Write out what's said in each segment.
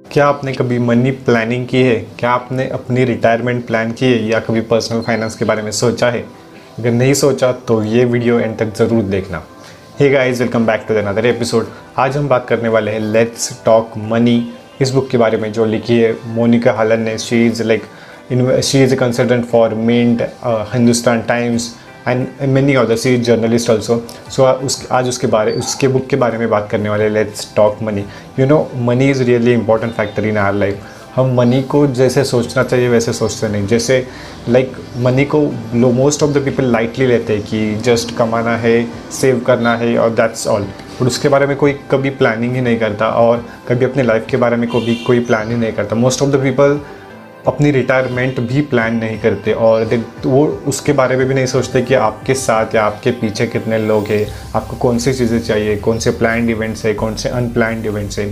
क्या आपने कभी मनी प्लानिंग की है? क्या आपने अपनी रिटायरमेंट प्लान की है? या कभी पर्सनल फाइनेंस के बारे में सोचा है? अगर नहीं सोचा तो ये वीडियो एंड तक ज़रूर देखना। Hey guys welcome back to another episode आज हम बात करने वाले हैं लेट्स टॉक मनी इस बुक के बारे में जो लिखी है मोनिका हालन ने। She is like she is a consultant for Mint Hindustan Times and many other see journalist also so उस आज उसके बारे, उसके बुक के बारे में बात करने वाले let's talk money you know money is really important factor in our life हम मनी को जैसे सोचना चाहिए, वैसे सोचते नहीं। जैसे लाइक मनी को लो most of the people lightly लेते हैं कि जस्ट कमाना है सेव करना है, और दैट्स ऑल और उसके बारे में कोई कभी प्लानिंग ही नहीं करता, और कभी अपने लाइफ के बारे में कभी कोई प्लान ही नहीं करता. मोस्ट ऑफ़ द पीपल अपनी रिटायरमेंट भी प्लान नहीं करते और वो उसके बारे में भी नहीं सोचते कि आपके साथ या आपके पीछे कितने लोग हैं, आपको कौन सी चीज़ें चाहिए कौन से प्लान इवेंट्स है कौन से अनप्लान्ड इवेंट्स है।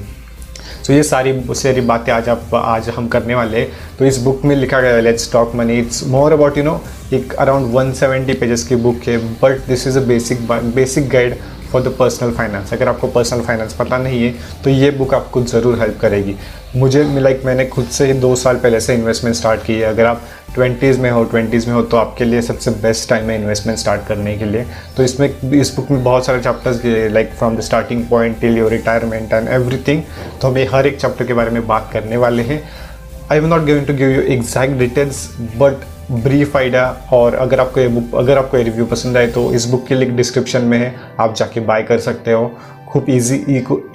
तो ये सारी सारी बातें आज आप, आज हम करने वाले हैं। तो इस बुक में लिखा गया है let's talk money it's more about you know एक अराउंड 170 पेजेस की बुक है but this is a basic basic guide for the personal finance अगर आपको पर्सनल फाइनेंस पता नहीं है तो ये बुक आपको ज़रूर हेल्प करेगी। मुझे लाइक मैंने खुद से ही दो साल पहले से इन्वेस्टमेंट स्टार्ट की है। अगर आप ट्वेंटीज़ में हो ट्वेंटीज़ में हो तो आपके लिए सबसे बेस्ट टाइम है इन्वेस्टमेंट स्टार्ट करने के लिए। तो इसमें, इस बुक में बहुत सारे chapters like from the starting point till your retirement and everything तो हमें हर एक चैप्टर के बारे में बात करने वाले हैं। I am not going to give you exact details but brief idea और अगर आपको ये बुक अगर आपको ये रिव्यू पसंद आए तो इस बुक की लिंक डिस्क्रिप्शन में है। आप जाके बाय कर सकते हो। खूब easy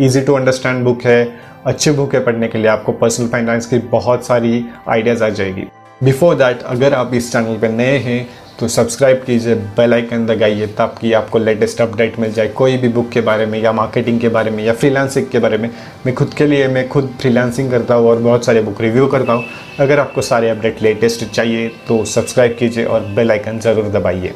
easy to understand book है। अच्छी बुक है पढ़ने के लिए। आपको पर्सनल फाइनेंस की बहुत सारी आइडियाज़ आ जाएगी। बिफोर दैट अगर आप इस चैनल पर नए हैं तो सब्सक्राइब कीजिए बेल आइकन दगाइए ताकि आपको लेटेस्ट अपडेट मिल जाए कोई भी बुक के बारे में या मार्केटिंग के बारे में या फ्रीलांसिंग के बारे में। मैं खुद के लिए, मैं खुद फ्रीलांसिंग करता हूँ और बहुत सारे बुक रिव्यू करता हूँ। अगर आपको सारे अपडेट लेटेस्ट चाहिए तो सब्सक्राइब कीजिए और बेल आइकन ज़रूर दबाइए।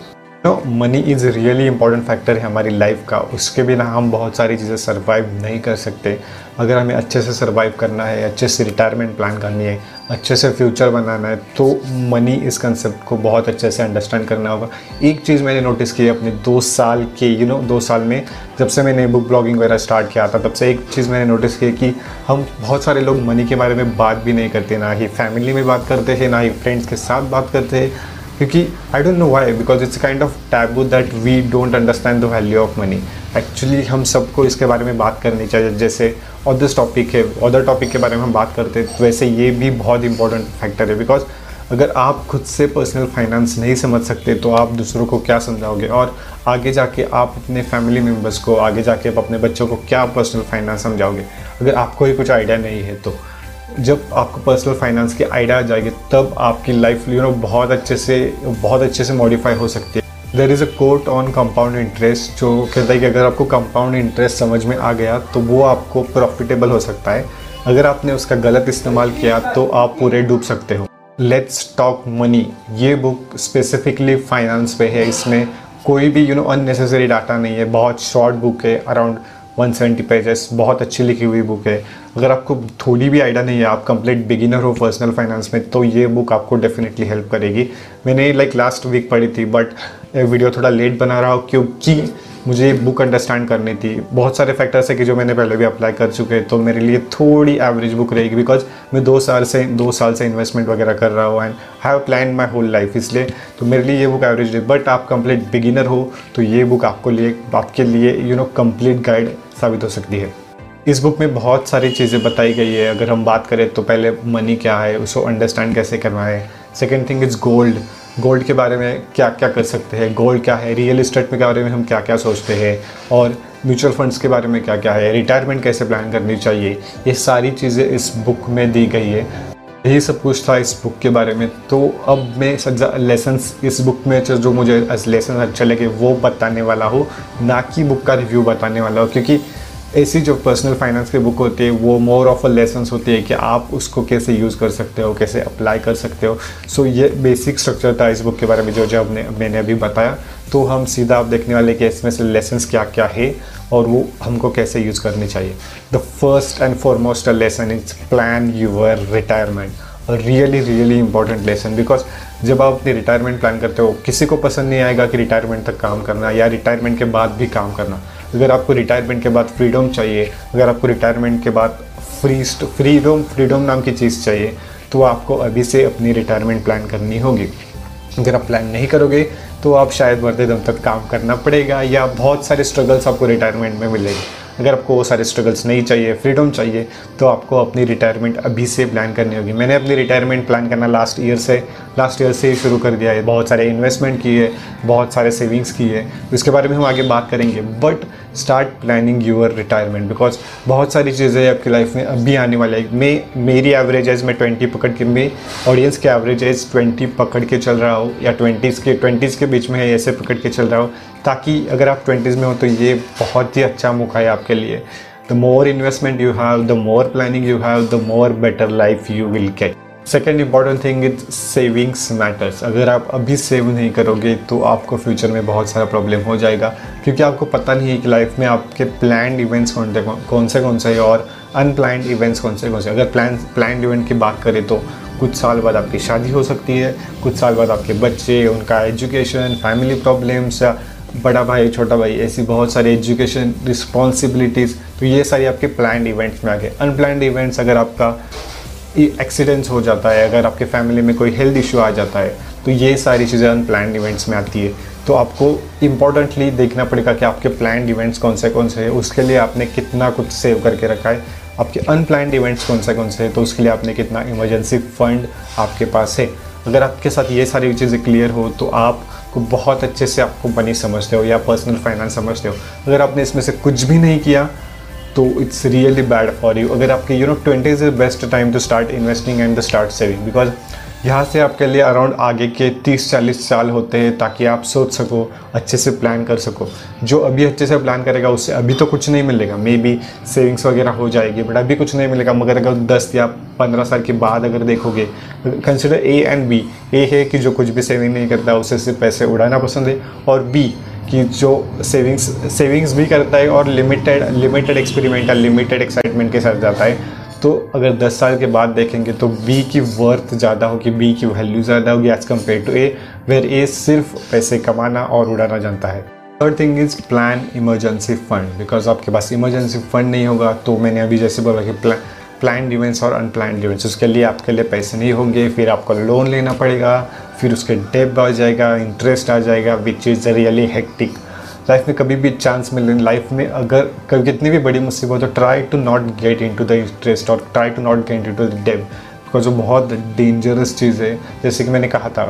तो money is really important factor है हमारी लाइफ का। उसके बिना हम बहुत सारी चीज़ें सर्वाइव नहीं कर सकते। अगर हमें अच्छे से सर्वाइव करना है अच्छे से रिटायरमेंट प्लान करनी है अच्छे से फ्यूचर बनाना है तो मनी इस कंसेप्ट को बहुत अच्छे से अंडरस्टैंड करना होगा। एक चीज़ मैंने नोटिस की अपने दो साल के यू you नो know, दो साल में जब से मैंने बुक ब्लॉगिंग वगैरह स्टार्ट किया था तब से एक चीज़ मैंने नोटिस की कि हम बहुत सारे लोग मनी के बारे में बात भी नहीं करते ना ही फैमिली में बात करते हैं ना ही फ्रेंड्स के साथ बात करते हैं। क्योंकि I don't know why because it's kind of taboo that we don't understand the value of money actually हम सबको इसके बारे में बात करनी चाहिए। जैसे अदर टॉपिक है अदर टॉपिक के बारे में हम बात करते हैं तो वैसे ये भी बहुत इंपॉर्टेंट फैक्टर है। बिकॉज़ अगर आप खुद से पर्सनल फाइनेंस नहीं समझ सकते तो आप दूसरों को क्या समझाओगे? और आगे जाके आप अपने फैमिली मेंबर्स को, आगे जाके आप अपने बच्चों को क्या पर्सनल फाइनेंस समझाओगे? अगर आपको ही कुछ आइडिया नहीं है तो जब आपको पर्सनल फाइनेंस की आइडिया आ जाएगी, तब आपकी लाइफ यू नो बहुत अच्छे से, बहुत अच्छे से मॉडिफाई हो सकती है। There is a quote on compound interest जो कहता है कि अगर आपको कंपाउंड इंटरेस्ट समझ में आ गया तो वो आपको प्रॉफिटेबल हो सकता है। अगर आपने उसका गलत इस्तेमाल किया तो आप पूरे डूब सकते हो। लेट्स टॉक मनी ये बुक स्पेसिफिकली फाइनेंस पे है। इसमें कोई भी यू नो अननेसेसरी डाटा नहीं है। बहुत शॉर्ट बुक है अराउंड 170 पेजेस बहुत अच्छी लिखी हुई बुक है। अगर आपको थोड़ी भी आइडिया नहीं है, आप कंप्लीट बिगिनर हो पर्सनल फाइनेंस में तो ये बुक आपको डेफिनेटली हेल्प करेगी। मैंने लाइक लास्ट वीक पढ़ी थी बट वीडियो थोड़ा लेट बना रहा हूँ क्योंकि मुझे ये बुक अंडरस्टैंड करनी थी। बहुत सारे फैक्टर्स है कि जो मैंने पहले भी अप्लाई कर चुके हैं तो मेरे लिए थोड़ी एवरेज बुक रहेगी बिकॉज़ मैं दो साल से, दो साल से इन्वेस्टमेंट वगैरह कर रहा हूँ and have plan my whole life इसलिए तो मेरे लिए ये बुक एवरेज है। बट आप कंप्लीट बिगिनर हो तो ये बुक आपको लिए, आपके लिए यू नो कंप्लीट गाइड साबित हो सकती है। इस बुक में बहुत सारी चीज़ें बताई गई है। अगर हम बात करें तो पहले मनी क्या है, उसको अंडरस्टैंड कैसे करना है। Second thing is gold gold के बारे में क्या क्या कर सकते हैं? गोल्ड क्या है? रियल इस्टेट के बारे में हम क्या क्या सोचते हैं? और म्यूचुअल फंड्स के बारे में क्या क्या है? रिटायरमेंट कैसे प्लान करनी चाहिए? ये सारी चीज़ें इस बुक में दी गई है। यही सब कुछ था इस बुक के बारे में। तो अब मैं सजा लेसन्स इस बुक में जो मुझे लेसन अच्छे लगे वो बताने वाला हो। ना कि बुक का रिव्यू बताने वाला हो क्योंकि ऐसी जो पर्सनल फाइनेंस की बुक होती है वो मोर ऑफ़ अ लेसन्स होती है कि आप उसको कैसे यूज़ कर सकते हो कैसे अप्लाई कर सकते हो। सो so, ये बेसिक स्ट्रक्चर था इस बुक के बारे में जो जब ने, मैंने अभी बताया। तो हम सीधा आप देखने वाले कि इसमें से लेसन्स क्या क्या है। और वो हमको कैसे यूज़ करनी चाहिए? The first and foremost lesson is plan your retirement really really important lesson because जब आप अपनी रिटायरमेंट प्लान करते हो, किसी को पसंद नहीं आएगा कि रिटायरमेंट तक काम करना या रिटायरमेंट के बाद भी काम करना। अगर आपको रिटायरमेंट के बाद फ्रीडम चाहिए, अगर आपको रिटायरमेंट के बाद फ्री फ्रीडम फ्रीडम नाम की चीज़ चाहिए तो आपको अभी से अपनी रिटायरमेंट प्लान करनी होगी। अगर आप प्लान नहीं करोगे तो आप शायद मरते दम तक काम करना पड़ेगा या बहुत सारे स्ट्रगल्स आपको रिटायरमेंट में मिलेंगे। अगर आपको वो सारे स्ट्रगल्स नहीं चाहिए फ्रीडम चाहिए तो आपको अपनी रिटायरमेंट अभी से प्लान करनी होगी। मैंने अपनी रिटायरमेंट प्लान करना लास्ट ईयर से लास्ट ईयर से ही शुरू कर दिया है। बहुत सारे इन्वेस्टमेंट किए, बहुत सारे सेविंग्स किए। उसके बारे में हम आगे बात करेंगे। But start planning your retirement because बहुत सारी चीज़ें आपकी लाइफ में अभी आने वाले हैं। मैं, मेरी एवरेज एज मैं ट्वेंटी पकड़ के, मैं ऑडियंस के एवरेज एज ट्वेंटी पकड़ के चल रहा हूँ या ट्वेंटीज़ के ट्वेंटीज़ के बीच में ऐसे पकड़ के चल रहा हूँ ताकि अगर आप ट्वेंटीज़ में हो तो ये बहुत ही अच्छा मौका है आपके लिए। The more investment you have the more planning you have the more better life you will get second important thing is savings matters अगर आप अभी सेव नहीं करोगे तो आपको फ्यूचर में बहुत सारा प्रॉब्लम हो जाएगा। क्योंकि आपको पता नहीं है कि लाइफ में आपके प्लान इवेंट्स कौन से कौन से कौन से है और अनप्लान इवेंट्स कौन से कौन से। अगर प्लान प्लान इवेंट की बात करें तो कुछ साल बाद आपकी शादी हो सकती है, कुछ साल बाद आपके बच्चे, उनका एजुकेशन फैमिली प्रॉब्लम्स बड़ा भाई, छोटा भाई, ऐसी बहुत सारी एजुकेशन रिस्पॉन्सिबिलिटीज़ तो ये सारी आपके प्लान इवेंट्स में आ गए। अनप्लान इवेंट्स अगर आपका एक्सीडेंट्स हो जाता है, अगर आपके फैमिली में कोई हेल्थ इशू आ जाता है तो ये सारी चीज़ें अनप्लान इवेंट्स में आती है। तो आपको इम्पोर्टेंटली देखना पड़ेगा कि आपके प्लान इवेंट्स कौन से कौन से हैं। उसके लिए आपने कितना कुछ सेव करके रखा है। आपके अनप्लान इवेंट्स कौन से कौन से हैं तो उसके लिए आपने कितना इमरजेंसी फंड आपके पास है। अगर आपके साथ ये सारी चीज़ें क्लियर हो तो आपको बहुत अच्छे से आपको मनी समझते हो या पर्सनल फाइनेंस समझते हो। अगर आपने इसमें से कुछ भी नहीं किया तो it's really bad for you अगर आपके you know twenty is the best time to start investing and the start saving because यहाँ से आपके लिए अराउंड आगे के 30-40 साल होते हैं ताकि आप सोच सको, अच्छे से प्लान कर सको। जो अभी अच्छे से प्लान करेगा, उससे अभी तो कुछ नहीं मिलेगा। मे बी सेविंग्स वगैरह हो जाएगी बट अभी कुछ नहीं मिलेगा। मगर अगर 10 या 15 साल के बाद अगर देखोगे consider A and B A है कि जो कुछ भी सेविंग नहीं करता, उसे सिर्फ़ पैसे उड़ाना पसंद है। और बी कि जो सेविंग्स सेविंग्स भी करता है और लिमिटेड लिमिटेड एक्सपेरिमेंट या लिमिटेड एक्साइटमेंट के साथ जाता है। तो अगर 10 साल के बाद देखेंगे तो बी की वर्थ ज़्यादा होगी बी की वैल्यू ज़्यादा होगी as compare to a where a सिर्फ़ पैसे कमाना और उड़ाना जानता है। Third thing is plan emergency fund because आपके पास इमरजेंसी फंड नहीं होगा तो मैंने अभी जैसे बोला कि प्लान प्लान इवेंट्स और अनप्लान इवेंट्स उसके लिए आपके लिए पैसे नहीं होंगे, फिर आपको लोन लेना पड़ेगा, फिर उसके डेप आ जाएगा इंटरेस्ट आ जाएगा which is really hectic life में कभी भी चांस मिले लाइफ में अगर कभी कितनी भी बड़ी मुसीबत हो try to not get into the interest और try to not get into the debt because वो बहुत डेंजरस चीज़ है। जैसे कि मैंने कहा था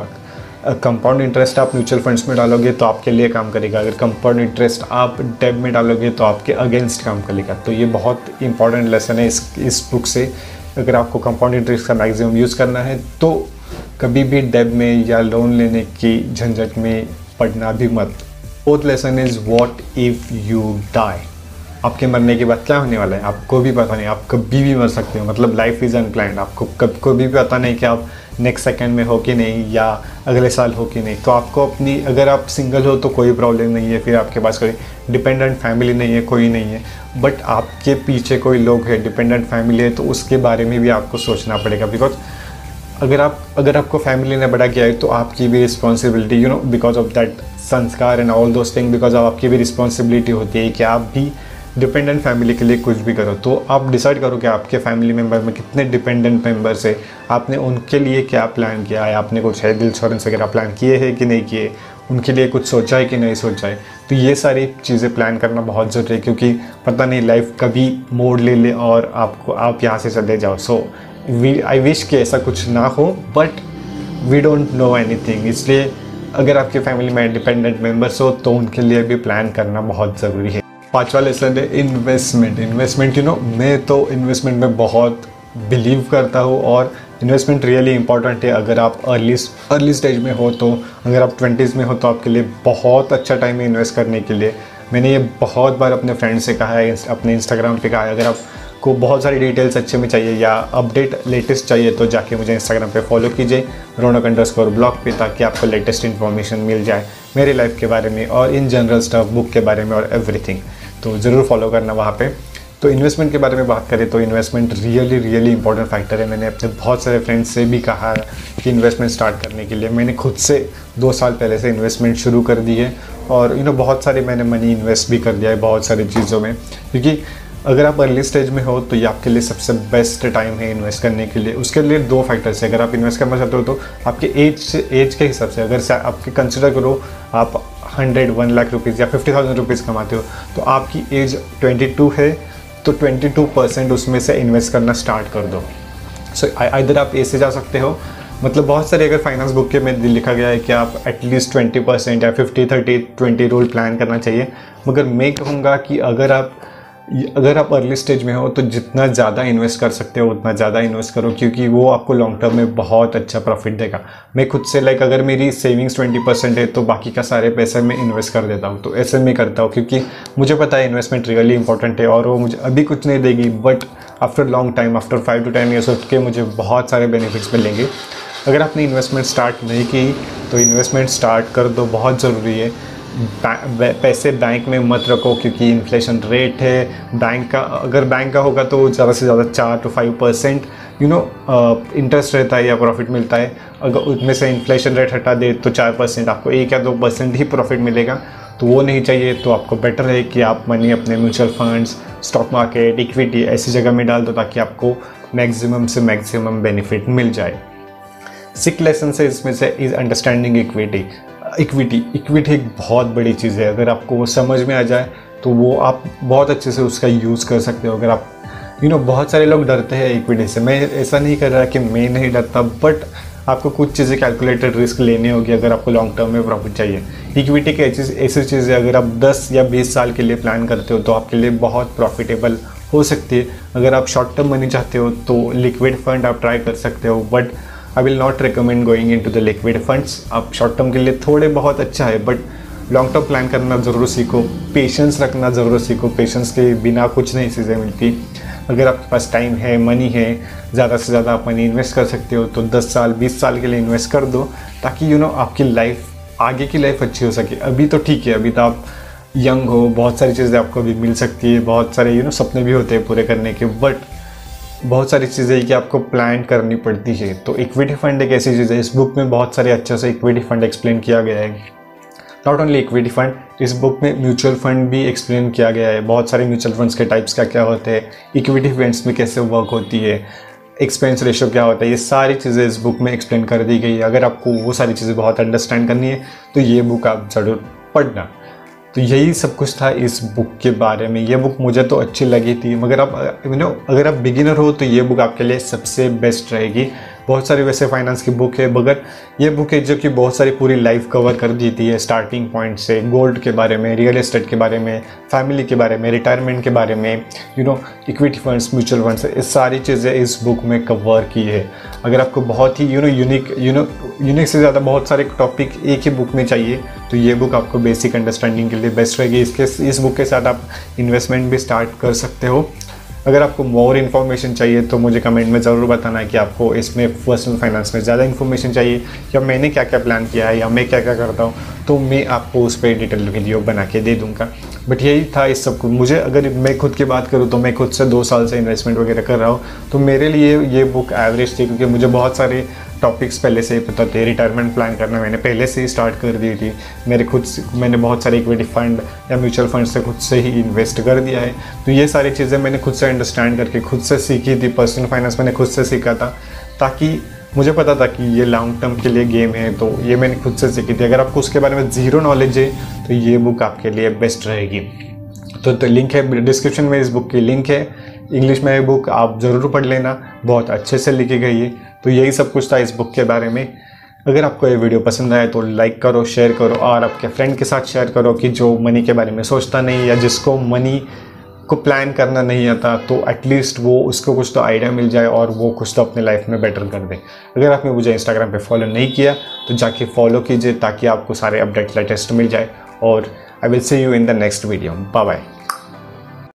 कंपाउंड इंटरेस्ट आप म्यूचुअल फंड्स में डालोगे तो आपके लिए काम करेगा। अगर कंपाउंड इंटरेस्ट आप डेब में डालोगे तो आपके अगेंस्ट काम करेगा। तो ये बहुत इंपॉर्टेंट लेसन है इस इस बुक से। अगर आपको कंपाउंड इंटरेस्ट का मैक्सिमम यूज़ करना है तो कभी भी डेब में या लोन लेने की झंझट में पड़ना भी मत। Fourth lesson is what if you die आपके मरने के बाद क्या होने वाला है? आपको भी पता नहीं, आप कभी भी मर सकते हो। मतलब लाइफ इज़ अनप्लान आपको कब को भी पता नहीं कि आप नेक्स्ट सेकंड में हो कि नहीं या अगले साल हो कि नहीं। तो आपको अपनी, अगर आप सिंगल हो तो कोई प्रॉब्लम नहीं है। फिर आपके पास कोई डिपेंडेंट फैमिली नहीं है, कोई नहीं है। बट आपके पीछे कोई लोग है डिपेंडेंट फैमिली है तो उसके बारे में भी आपको सोचना पड़ेगा। बिकॉज़ अगर आप, अगर आपको फैमिली ने बड़ा किया है तो आपकी भी responsibility you know because of that sanskar and all those thing because of आपकी भी रिस्पॉन्सिबिलिटी होती है कि आप भी डिपेंडेंट फैमिली के लिए कुछ भी करो। तो आप डिसाइड करो कि आपके फैमिली मेंबर में कितने डिपेंडेंट मेंबर्स है। आपने उनके लिए क्या प्लान किया है? आपने कुछ हेल्थ इंश्योरेंस वगैरह प्लान किए हैं कि नहीं किए? उनके लिए कुछ सोचा है कि नहीं सोचा है? तो ये सारी चीज़ें प्लान करना बहुत ज़रूरी है, क्योंकि पता नहीं लाइफ कभी मोड़ ले ले और आपको, आप यहाँ से चले जाओ। सो वी आई विश कि ऐसा कुछ ना हो but we don't know anything इसलिए अगर आपके फैमिली में इंडिपेंडेंट मेंबर्स हो तो उनके लिए भी प्लान करना बहुत ज़रूरी है। पाँचवा लेसन है इन्वेस्टमेंट इन्वेस्टमेंट यू नो मैं तो इन्वेस्टमेंट में बहुत बिलीव करता हूँ और इन्वेस्टमेंट रियली इंपॉर्टेंट है। अगर आप अर्ली अर्ली स्टेज में हो तो अगर आप ट्वेंटीज़ में हो तो आपके लिए बहुत अच्छा टाइम है इन्वेस्ट करने के लिए। मैंने ये बहुत बार अपने फ्रेंड से कहा है, अपने इंस्टाग्राम पे कहा है, अगर आप को बहुत सारी डिटेल्स अच्छे में चाहिए या अपडेट लेटेस्ट चाहिए तो जाके मुझे इंस्टाग्राम पे फॉलो कीजिए, रोनक अंडर ब्लॉग पे, ताकि आपको लेटेस्ट इन्फॉर्मेशन मिल जाए मेरी लाइफ के बारे में और इन जनरल स्टफ़ बुक के बारे में और एवरीथिंग तो ज़रूर फॉलो करना वहाँ पर तो इन्वेस्टमेंट के बारे में बात करें तो investment really really important factor है। मैंने अपने बहुत सारे फ्रेंड्स से भी कहा कि इन्वेस्टमेंट स्टार्ट करने के लिए। मैंने खुद से दो साल पहले से इन्वेस्टमेंट शुरू कर दी है और यू नो बहुत सारे मैंने मनी इन्वेस्ट भी कर दिया है बहुत सारी चीज़ों में। क्योंकि अगर आप अर्ली स्टेज में हो तो ये आपके लिए सबसे बेस्ट टाइम है इन्वेस्ट करने के लिए। उसके लिए दो फैक्टर्स है। अगर आप इन्वेस्ट करना चाहते हो तो आपके एज से एज के हिसाब से अगर आपके कंसिडर करो आप hundred one lakh rupees or fifty thousand rupees कमाते हो तो आपकी एज ट्वेंटी टू है तो ट्वेंटी टू परसेंट उसमें से इन्वेस्ट करना स्टार्ट कर दो। सो so, इधर आप ए से जा सकते हो। मतलब बहुत सारे अगर फाइनेंस बुक के में लिखा गया है कि आप at least twenty percent or fifty thirty twenty rule plan करना चाहिए। मगर मैं कहूँगा कि अगर आप अगर आप अर्ली स्टेज में हो तो जितना ज़्यादा इन्वेस्ट कर सकते हो, उतना ज़्यादा इन्वेस्ट करो, क्योंकि वो आपको लॉन्ग टर्म में बहुत अच्छा प्रॉफिट देगा। मैं खुद से लाइक अगर मेरी सेविंग्स ट्वेंटी परसेंट है तो बाकी का सारे पैसे मैं इन्वेस्ट कर देता हूँ तो ऐसे मैं करता हूँ, क्योंकि मुझे पता है इन्वेस्टमेंट रियली इंपॉर्टेंट है, और वो मुझे अभी कुछ नहीं देगी but after long time after five to ten years के मुझे बहुत सारे बेनिफिट्स मिलेंगे। अगर आपने इन्वेस्टमेंट स्टार्ट नहीं की तो इन्वेस्टमेंट स्टार्ट कर दो, बहुत ज़रूरी है। पैसे बैंक में मत रखो क्योंकि इन्फ्लेशन रेट है। बैंक का, अगर बैंक का होगा तो ज़्यादा से ज़्यादा चार to five percent you know interest रहता है या प्रॉफिट मिलता है। अगर उसमें से इन्फ्लेशन रेट हटा दे तो चार परसेंट आपको एक या दो परसेंट ही प्रॉफिट मिलेगा। तो वो नहीं चाहिए तो आपको बेटर है कि आप मनी अपने mutual funds stock market equity ऐसी जगह में डाल दो ताकि आपको मैक्सिमम से मैक्सिमम बेनिफिट मिल जाए। सिक लेसन से इसमें से is understanding equity equity equity एक बहुत बड़ी चीज़ है। अगर आपको वो समझ में आ जाए तो वो आप बहुत अच्छे से उसका यूज़ कर सकते हो। अगर आप यू you नो know, बहुत सारे लोग डरते हैं इक्विटी से। मैं ऐसा नहीं कर रहा कि मैं नहीं डरता बट आपको कुछ चीज़ें कैलकुलेटेड रिस्क लेनी होगी अगर आपको लॉन्ग टर्म में प्रॉफिट चाहिए। इक्विटी की ऐसी ऐसी चीज़ अगर आप 10 या 20 साल के लिए प्लान करते हो तो आपके लिए बहुत प्रॉफिटेबल हो सकती है। अगर आप शॉर्ट टर्म मनी चाहते हो तो लिक्विड फंड आप ट्राई कर सकते हो but I will not recommend going into the liquid funds आप शॉर्ट टर्म के लिए थोड़े बहुत अच्छा है बट लॉन्ग टर्म प्लान करना ज़रूर सीखो। पेशेंस रखना ज़रूर सीखो। पेशेंस के बिना कुछ नहीं चीज़ें मिलती। अगर आपके पास टाइम है मनी है, ज़्यादा से ज़्यादा आप मनी इन्वेस्ट कर सकते हो तो 10 साल 20 साल के लिए इन्वेस्ट कर दो, ताकि यू नो आपकी लाइफ आगे की लाइफ अच्छी हो सके। अभी तो ठीक है, अभी तो आप यंग हो, बहुत सारी चीज़ें आपको अभी मिल सकती है, बहुत सारे यू नो सपने भी होते हैं पूरे करने के बट बहुत सारी चीज़ें कि आपको प्लान करनी पड़ती है। तो इक्विटी फंड एक ऐसी चीज़ है, इस बुक में बहुत सारे अच्छे से इक्विटी फंड एक्सप्लेन किया गया है। नॉट ओनली इक्विटी फंड इस बुक में म्यूचुअल फंड भी एक्सप्लेन किया गया है। बहुत सारे म्यूचुअल फंड्स के टाइप्स क्या क्या होते हैं इक्विटी फंड्स में कैसे वर्क होती है एक्सपेंस रेशो क्या होता है, ये सारी चीज़ें इस बुक में एक्सप्लेन कर दी गई है। अगर आपको वो सारी चीज़ें बहुत अंडरस्टैंड करनी है तो ये बुक आप ज़रूर पढ़ना। तो यही सब कुछ था इस बुक के बारे में। ये बुक मुझे तो अच्छी लगी थी, मगर आप यू नो अगर आप बिगिनर हो तो ये बुक आपके लिए सबसे बेस्ट रहेगी। बहुत सारी वैसे फाइनेंस की बुक है, मगर ये बुक है जो कि बहुत सारी पूरी लाइफ कवर कर देती है स्टार्टिंग पॉइंट से गोल्ड के बारे में रियल एस्टेट के बारे में फैमिली के बारे में रिटायरमेंट के बारे में you know equity funds mutual funds ये सारी चीज़ें इस बुक में कवर की है। अगर आपको बहुत ही you know unique you know unique से ज़्यादा बहुत सारे टॉपिक एक ही बुक में चाहिए तो ये बुक आपको बेसिक अंडरस्टैंडिंग के लिए बेस्ट रहेगी। इसके, इस बुक के साथ आप इन्वेस्टमेंट भी स्टार्ट कर सकते हो। अगर आपको मोर इन्फॉर्मेशन चाहिए तो मुझे कमेंट में ज़रूर बताना है कि आपको इसमें पर्सनल फाइनेंस में ज़्यादा इन्फॉर्मेशन चाहिए, या मैंने क्या क्या प्लान किया है, या मैं क्या क्या करता हूँ तो मैं आपको उस पर डिटेल वीडियो बना के दे दूँगा। बट यही था इस सबको। मुझे अगर मैं खुद की बात करूँ तो मैं खुद से दो साल से इन्वेस्टमेंट वगैरह कर रहा हूँ तो मेरे लिए ये बुक एवरेज थी, क्योंकि मुझे बहुत सारे टॉपिक्स पहले से ही पता थे रिटायरमेंट प्लान करना मैंने पहले से ही स्टार्ट कर दी थी। मेरे खुद से मैंने बहुत सारे इक्विटी फंड या म्यूचुअल फंड से खुद से ही इन्वेस्ट कर दिया है। तो ये सारी चीज़ें मैंने खुद से अंडरस्टैंड करके खुद से सीखी थी। पर्सनल फाइनेंस मैंने खुद से सीखा था ताकि मुझे पता था कि ये लॉन्ग टर्म के लिए गेम है तो ये मैंने खुद से सीखी थी। अगर आपको उसके बारे में ज़ीरो नॉलेज है तो ये बुक आपके लिए बेस्ट रहेगी। तो, तो लिंक है डिस्क्रिप्शन में इस बुक की लिंक है। इंग्लिश में ये बुक आप ज़रूर पढ़ लेना। बहुत अच्छे से लिखी गई है। तो यही सब कुछ था इस बुक के बारे में। अगर आपको ये वीडियो पसंद आए तो लाइक करो शेयर करो और आपके फ्रेंड के साथ शेयर करो कि जो मनी के बारे में सोचता नहीं या जिसको मनी को प्लान करना नहीं आता तो एटलीस्ट वो उसको कुछ तो आइडिया मिल जाए और वो कुछ तो अपने लाइफ में बेटर कर दे। अगर आपने मुझे इंस्टाग्राम पे फॉलो नहीं किया तो जाके फॉलो कीजिए ताकि आपको सारे अपडेट लेटेस्ट मिल जाए और I will see you in the next video bye bye